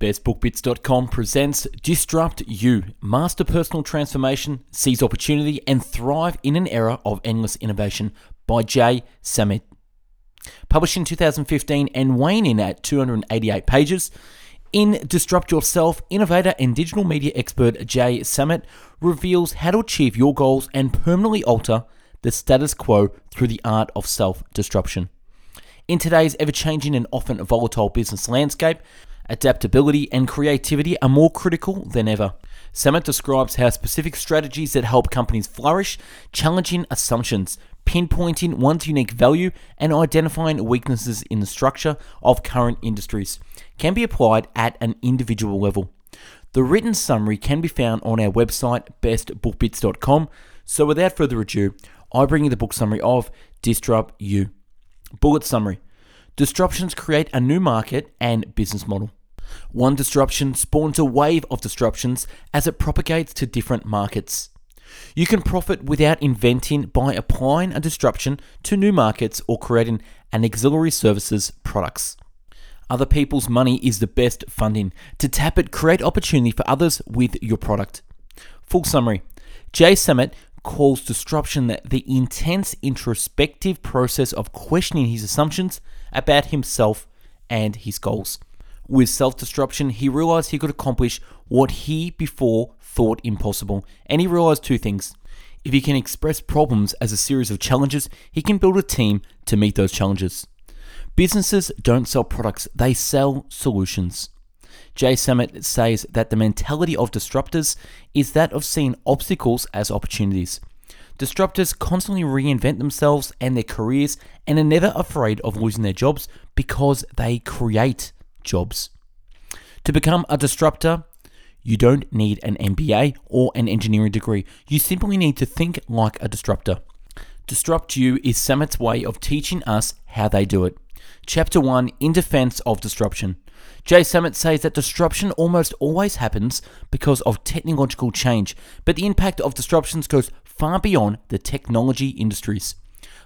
BestBookBits.com presents Disrupt You Master Personal Transformation, Seize Opportunity, and Thrive in an Era of Endless Innovation by Jay Samit. Published in 2015 and weighing in at 288 pages, in Disrupt Yourself, innovator and digital media expert Jay Samit reveals how to achieve your goals and permanently alter the status quo through the art of self disruption. In today's ever changing and often volatile business landscape, adaptability, and creativity are more critical than ever. Samit describes how specific strategies that help companies flourish, challenging assumptions, pinpointing one's unique value, and identifying weaknesses in the structure of current industries can be applied at an individual level. The written summary can be found on our website, bestbookbits.com. So, without further ado, I bring you the book summary of Disrupt You. Bullet summary Disruptions create a new market and business model. One disruption spawns a wave of disruptions as it propagates to different markets. You can profit without inventing by applying a disruption to new markets or creating an auxiliary services products. Other people's money is the best funding. To tap it, create opportunity for others with your product. Full summary Jay Samit calls disruption the intense introspective process of questioning his assumptions about himself and his goals. With self disruption, he realized he could accomplish what he before thought impossible. And he realized two things. If he can express problems as a series of challenges, he can build a team to meet those challenges. Businesses don't sell products, they sell solutions. Jay Samit says that the mentality of disruptors is that of seeing obstacles as opportunities. Disruptors constantly reinvent themselves and their careers and are never afraid of losing their jobs because they create jobs. To become a disruptor, you don't need an MBA or an engineering degree. You simply need to think like a disruptor. Disrupt You is Samit's way of teaching us how they do it. Chapter 1 In Defense of Disruption. Jay Summit says that disruption almost always happens because of technological change, but the impact of disruptions goes far beyond the technology industries.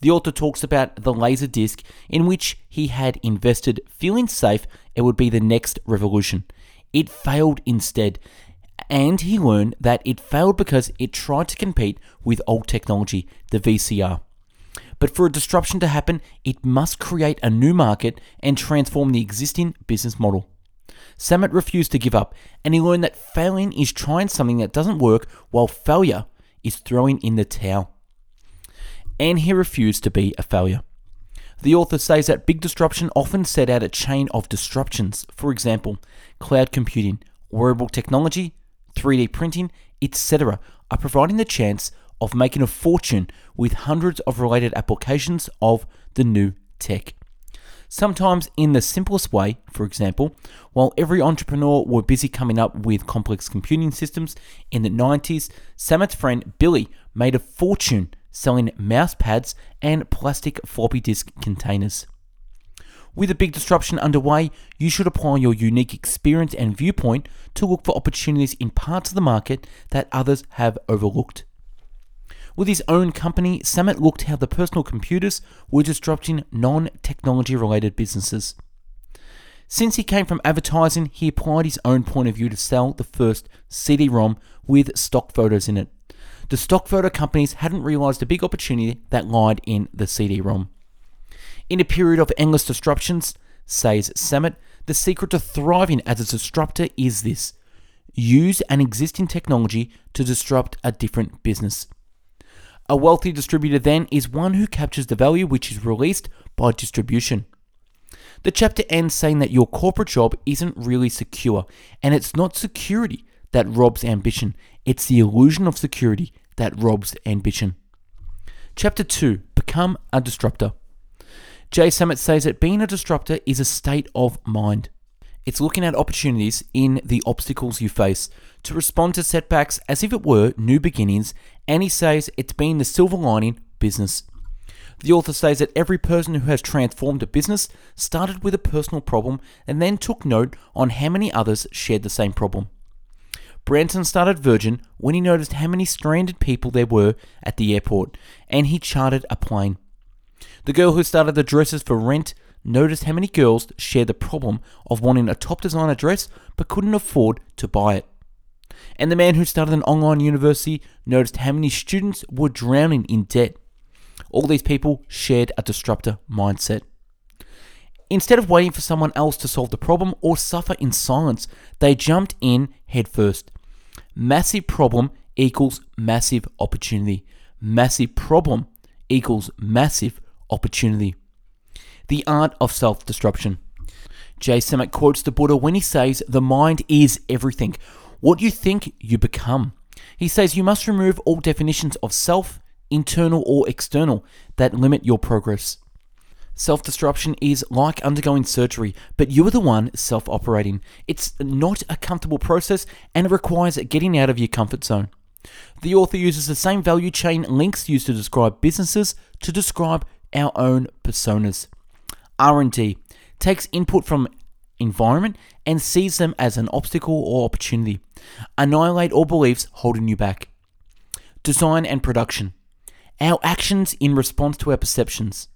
The author talks about the Laserdisc in which he had invested, feeling safe it would be the next revolution. It failed instead, and he learned that it failed because it tried to compete with old technology, the VCR. But for a disruption to happen, it must create a new market and transform the existing business model. Samit refused to give up, and he learned that failing is trying something that doesn't work, while failure is throwing in the towel and he refused to be a failure. The author says that big disruption often set out a chain of disruptions, for example, cloud computing, wearable technology, 3D printing, etc., are providing the chance of making a fortune with hundreds of related applications of the new tech. Sometimes, in the simplest way, for example, while every entrepreneur were busy coming up with complex computing systems in the 90s, Samit's friend Billy made a fortune selling mouse pads and plastic floppy disk containers. With a big disruption underway, you should apply your unique experience and viewpoint to look for opportunities in parts of the market that others have overlooked. With his own company, Samit looked how the personal computers were disrupting non technology related businesses. Since he came from advertising, he applied his own point of view to sell the first CD ROM with stock photos in it the stock photo companies hadn't realized the big opportunity that lied in the CD ROM. In a period of endless disruptions, says Samit, the secret to thriving as a disruptor is this use an existing technology to disrupt a different business. A wealthy distributor then is one who captures the value which is released by distribution. The chapter ends saying that your corporate job isn't really secure, and it's not security that robs ambition, it's the illusion of security that robs ambition. Chapter 2 Become a Disruptor. Jay Samit says that being a disruptor is a state of mind. It's looking at opportunities in the obstacles you face to respond to setbacks as if it were new beginnings, and he says it's been the silver lining business. The author says that every person who has transformed a business started with a personal problem and then took note on how many others shared the same problem. Branson started Virgin when he noticed how many stranded people there were at the airport, and he chartered a plane. The girl who started the dresses for rent noticed how many girls shared the problem of wanting a top designer dress but couldn't afford to buy it. And the man who started an online university noticed how many students were drowning in debt. All these people shared a disruptor mindset. Instead of waiting for someone else to solve the problem or suffer in silence, they jumped in headfirst. Massive problem equals massive opportunity. Massive problem equals massive opportunity. The art of self disruption. Jay Samit quotes the Buddha when he says, The mind is everything. What you think, you become. He says you must remove all definitions of self, internal or external, that limit your progress. Self disruption is like undergoing surgery, but you are the one self operating. It's not a comfortable process and it requires getting out of your comfort zone. The author uses the same value chain links used to describe businesses to describe our own personas. R&D takes input from environment and sees them as an obstacle or opportunity. Annihilate all beliefs holding you back. Design and production. Our actions in response to our perceptions.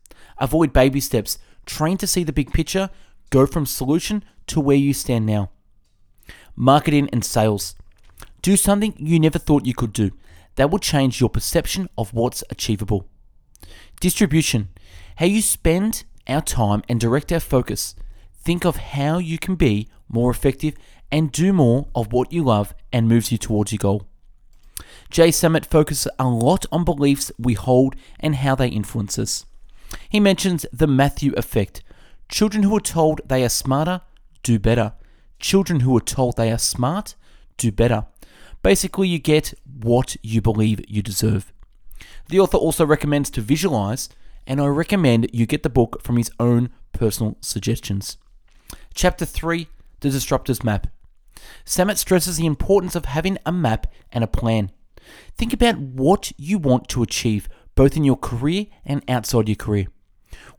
Avoid baby steps. Train to see the big picture. Go from solution to where you stand now. Marketing and sales. Do something you never thought you could do. That will change your perception of what's achievable. Distribution. How you spend our time and direct our focus. Think of how you can be more effective and do more of what you love and moves you towards your goal. Jay Samit focuses a lot on beliefs we hold and how they influence us. He mentions the Matthew effect. Children who are told they are smarter do better. Children who are told they are smart do better. Basically, you get what you believe you deserve. The author also recommends to visualize, and I recommend you get the book from his own personal suggestions. Chapter 3 The Disruptor's Map. Samit stresses the importance of having a map and a plan. Think about what you want to achieve, both in your career and outside your career.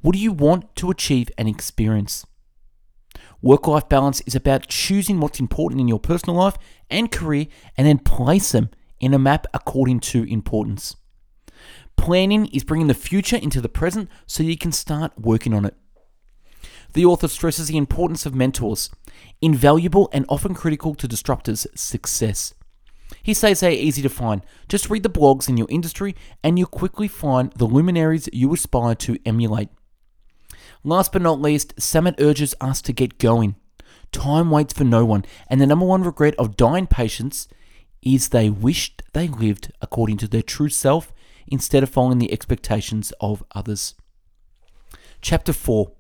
What do you want to achieve and experience? Work life balance is about choosing what's important in your personal life and career and then place them in a map according to importance. Planning is bringing the future into the present so you can start working on it. The author stresses the importance of mentors, invaluable and often critical to disruptors' success. He says they are easy to find. Just read the blogs in your industry and you'll quickly find the luminaries you aspire to emulate. Last but not least, Samit urges us to get going. Time waits for no one, and the number one regret of dying patients is they wished they lived according to their true self instead of following the expectations of others. Chapter 4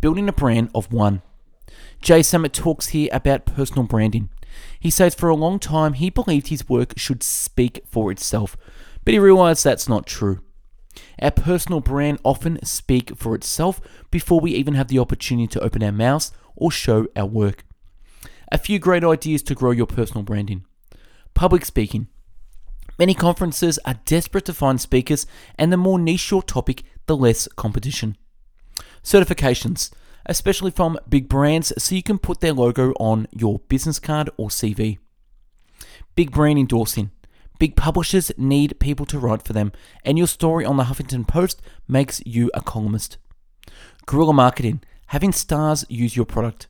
Building a Brand of One. Jay Samit talks here about personal branding. He says for a long time he believed his work should speak for itself, but he realized that's not true. Our personal brand often speak for itself before we even have the opportunity to open our mouths or show our work. A few great ideas to grow your personal branding. Public speaking. Many conferences are desperate to find speakers, and the more niche your topic, the less competition. Certifications especially from big brands, so you can put their logo on your business card or CV. Big brand endorsing. Big publishers need people to write for them, and your story on the Huffington Post makes you a columnist. Guerrilla marketing, having stars use your product.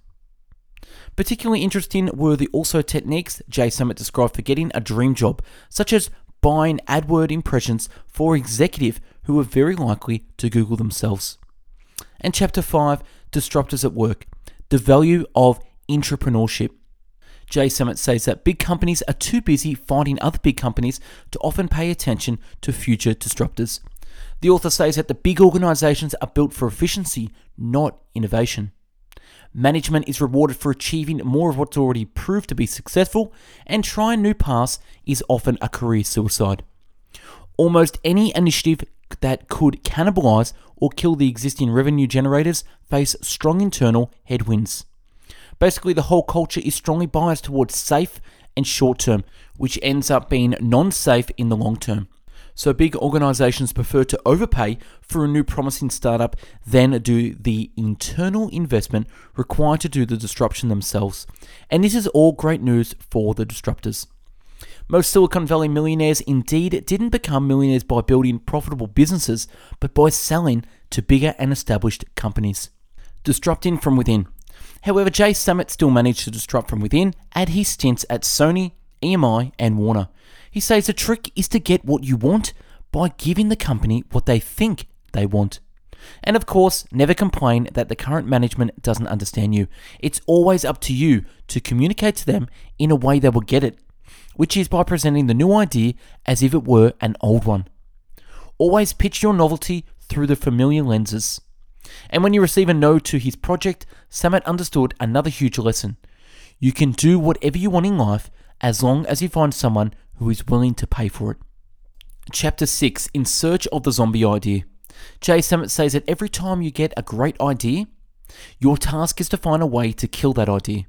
Particularly interesting were the also techniques Jay Samit described for getting a dream job, such as buying AdWord impressions for executive who are very likely to Google themselves. And chapter 5 disruptors at work, the value of entrepreneurship. Jay Samit says that big companies are too busy fighting other big companies to often pay attention to future disruptors. The author says that the big organizations are built for efficiency, not innovation. Management is rewarded for achieving more of what's already proved to be successful, and trying new paths is often a career suicide. Almost any initiative that could cannibalize or kill the existing revenue generators face strong internal headwinds. Basically, the whole culture is strongly biased towards safe and short term, which ends up being non safe in the long term. So, big organizations prefer to overpay for a new promising startup than do the internal investment required to do the disruption themselves. And this is all great news for the disruptors. Most Silicon Valley millionaires indeed didn't become millionaires by building profitable businesses, but by selling to bigger and established companies. disrupting from within. However, Jay Samit still managed to disrupt from within at his stints at Sony, EMI, and Warner. He says the trick is to get what you want by giving the company what they think they want. And of course, never complain that the current management doesn't understand you. It's always up to you to communicate to them in a way they will get it, which is by presenting the new idea as if it were an old one. Always pitch your novelty through the familiar lenses. And when you receive a no to his project, Samit understood another huge lesson. You can do whatever you want in life as long as you find someone who is willing to pay for it. Chapter 6 In Search of the Zombie Idea. Jay Samit says that every time you get a great idea, your task is to find a way to kill that idea.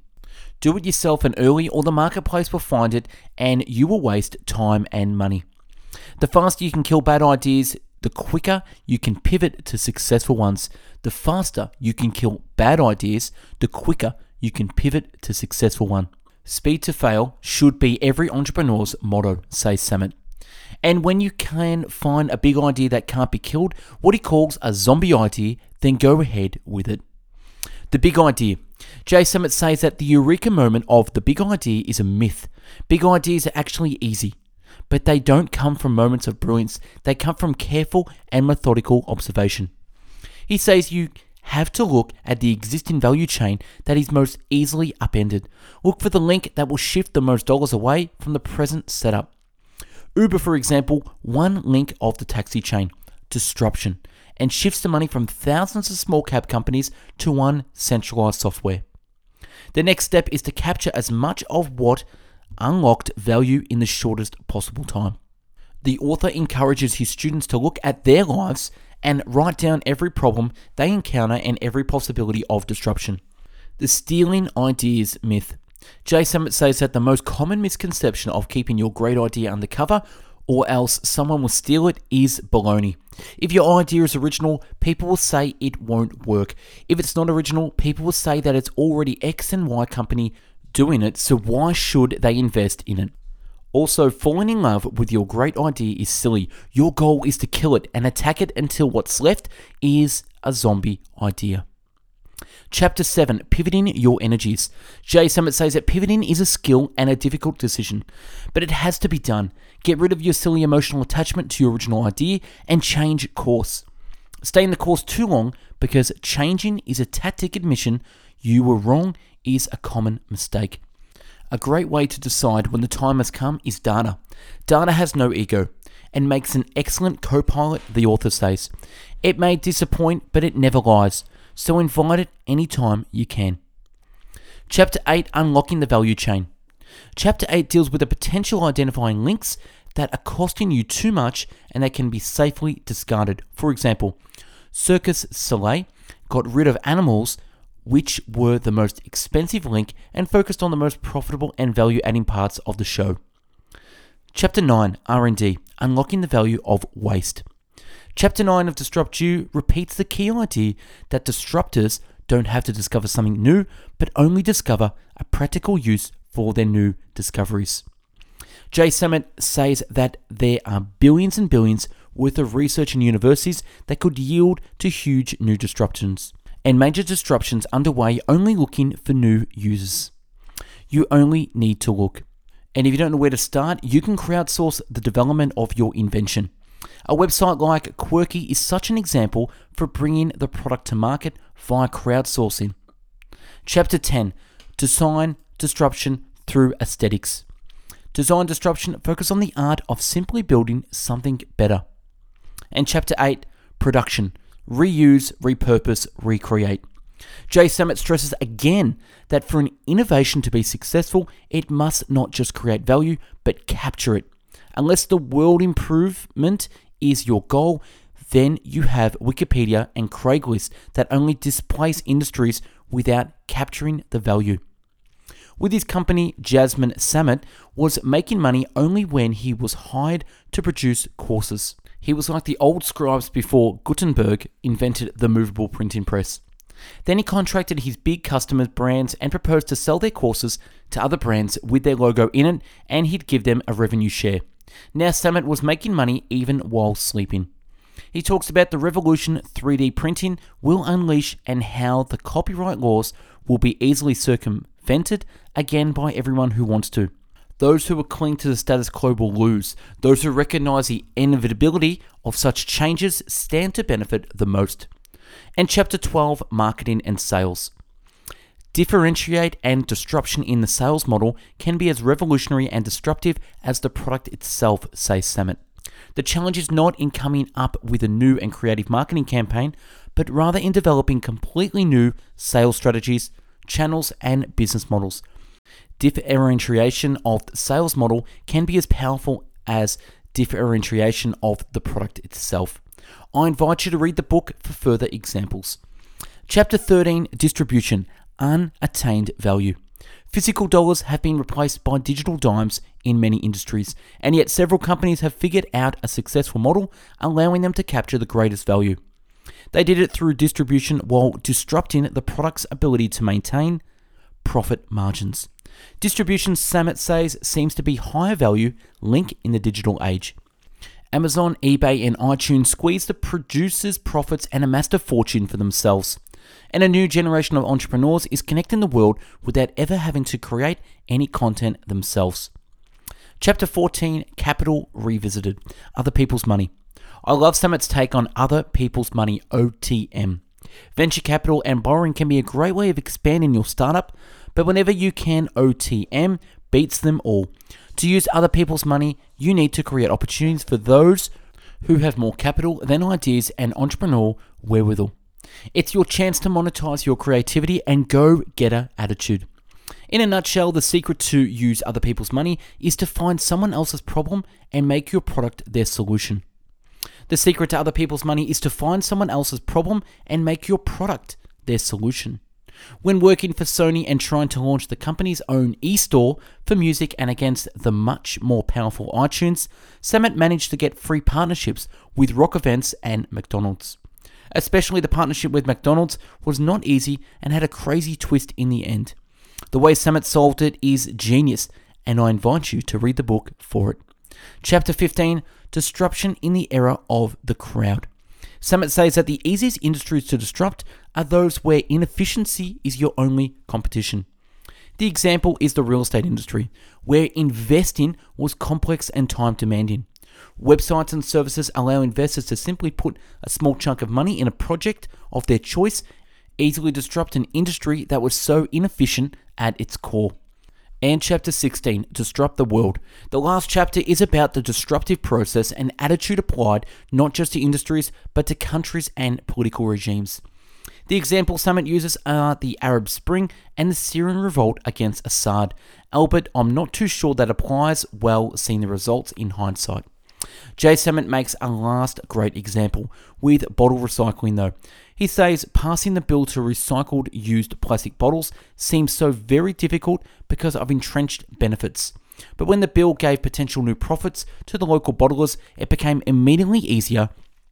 Do it yourself and early, or the marketplace will find it and you will waste time and money. The faster you can kill bad ideas, the quicker you can pivot to successful ones. The faster you can kill bad ideas, the quicker you can pivot to successful one. Speed to fail should be every entrepreneur's motto, says Samit. And when you can find a big idea that can't be killed, what he calls a zombie idea, then go ahead with it. The big idea. Jay Samit says that the eureka moment of the big idea is a myth. Big ideas are actually easy, but they don't come from moments of brilliance, they come from careful and methodical observation. He says you have to look at the existing value chain that is most easily upended. Look for the link that will shift the most dollars away from the present setup. Uber, for example, one link of the taxi chain, disruption, and shifts the money from thousands of small cab companies to one centralized software. The next step is to capture as much of what unlocked value in the shortest possible time. The author encourages his students to look at their lives and write down every problem they encounter and every possibility of disruption. The stealing ideas myth. Jay Samit says that the most common misconception of keeping your great idea undercover or else someone will steal it is baloney. If your idea is original, people will say it won't work. If it's not original, people will say that it's already X and Y company doing it, so why should they invest in it? Also, falling in love with your great idea is silly. Your goal is to kill it and attack it until what's left is a zombie idea. Chapter 7 Pivoting Your Energies. Jay Samit says that pivoting is a skill and a difficult decision, but it has to be done. Get rid of your silly emotional attachment to your original idea and change course. Stay in the course too long because changing is a tactic admission you were wrong is a common mistake. A great way to decide when the time has come is data. Data has no ego and makes an excellent co pilot, the author says. It may disappoint, but it never lies so invite it anytime you can. Chapter 8 Unlocking the Value Chain. Chapter 8 deals with the potential identifying links that are costing you too much and that can be safely discarded. For example, Cirque du Soleil got rid of animals which were the most expensive link and focused on the most profitable and value-adding parts of the show. Chapter 9 R&D Unlocking the Value of Waste. Chapter 9 of Disrupt You repeats the key idea that disruptors don't have to discover something new, but only discover a practical use for their new discoveries. Jay Samit says that there are billions and billions worth of research in universities that could yield to huge new disruptions, and major disruptions underway only looking for new users. You only need to look. And if you don't know where to start, you can crowdsource the development of your invention. A website like Quirky is such an example for bringing the product to market via crowdsourcing. Chapter 10 Design Disruption through Aesthetics. Design disruption focus on the art of simply building something better. And chapter 8 Production Reuse, Repurpose, Recreate. Jay Samit stresses again that for an innovation to be successful, it must not just create value, but capture it. Unless the world improvement is your goal, then you have Wikipedia and Craigslist that only displace industries without capturing the value. With his company, Jasmine Samit was making money only when he was hired to produce courses. He was like the old scribes before Gutenberg invented the movable printing press. Then he contracted his big customers, brands and proposed to sell their courses to other brands with their logo in it, and he'd give them a revenue share. Now Samit was making money even while sleeping. He talks about the revolution 3D printing will unleash and how the copyright laws will be easily circumvented again by everyone who wants to. Those who will cling to the status quo will lose. Those who recognize the inevitability of such changes stand to benefit the most. And chapter 12 Marketing and Sales. Differentiate and disruption in the sales model can be as revolutionary and disruptive as the product itself, says Samit. The challenge is not in coming up with a new and creative marketing campaign, but rather in developing completely new sales strategies, channels, and business models. Differentiation of the sales model can be as powerful as differentiation of the product itself. I invite you to read the book for further examples. Chapter 13 Distribution Unattained Value. Physical dollars have been replaced by digital dimes in many industries, and yet several companies have figured out a successful model allowing them to capture the greatest value. They did it through distribution while disrupting the product's ability to maintain profit margins. Distribution, Samit says, seems to be higher value link in the digital age. Amazon, eBay, and iTunes squeezed the producers' profits and amassed a fortune for themselves. And a new generation of entrepreneurs is connecting the world without ever having to create any content themselves. Chapter 14 Capital Revisited Other People's Money. I love Samit's take on other people's money, OPM. Venture capital and borrowing can be a great way of expanding your startup, but whenever you can, OPM beats them all. To use other people's money, you need to create opportunities for those who have more capital than ideas and entrepreneurial wherewithal. It's your chance to monetize your creativity and go getter attitude. In a nutshell, the secret to use other people's money is to find someone else's problem and make your product their solution. The secret to other people's money is to find someone else's problem and make your product their solution. When working for Sony and trying to launch the company's own e store for music and against the much more powerful iTunes, Samit managed to get free partnerships with rock events and McDonald's. Especially the partnership with McDonald's was not easy and had a crazy twist in the end. The way Samit solved it is genius, and I invite you to read the book for it. Chapter 15 Disruption in the Era of the Crowd. Samit says that the easiest industries to disrupt are those where inefficiency is your only competition. The example is the real estate industry, where investing was complex and time demanding. Websites and services allow investors to simply put a small chunk of money in a project of their choice, easily disrupt an industry that was so inefficient at its core. And chapter 16, Disrupt the World. The last chapter is about the disruptive process and attitude applied not just to industries, but to countries and political regimes. The example Samit uses are the Arab Spring and the Syrian revolt against Assad. Albert, I'm not too sure that applies well seeing the results in hindsight. Jay Samit makes a last great example with bottle recycling, though. He says passing the bill to recycled used plastic bottles seems so very difficult because of entrenched benefits. But when the bill gave potential new profits to the local bottlers, it became immediately easier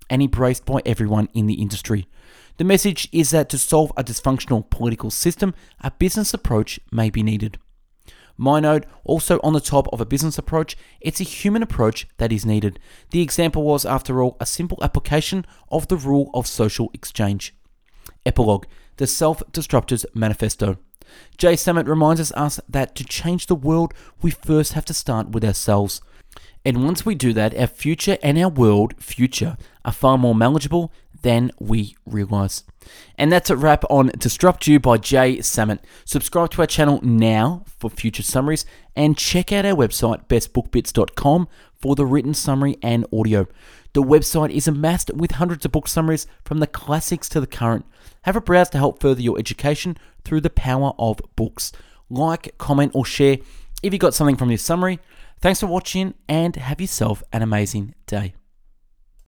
and embraced by everyone in the industry. The message is that to solve a dysfunctional political system, a business approach may be needed. My note, also on the top of a business approach, it's a human approach that is needed. The example was, after all, a simple application of the rule of social exchange. Epilogue The Self Disruptors Manifesto. Jay Samit reminds us that to change the world, we first have to start with ourselves. And once we do that, our future and our world future are far more manageable than we realize. And that's a wrap on Disrupt You by Jay Samit. Subscribe to our channel now for future summaries and check out our website, bestbookbits.com, for the written summary and audio. The website is amassed with hundreds of book summaries from the classics to the current. Have a browse to help further your education through the power of books. Like, comment, or share if you got something from this summary. Thanks for watching and have yourself an amazing day.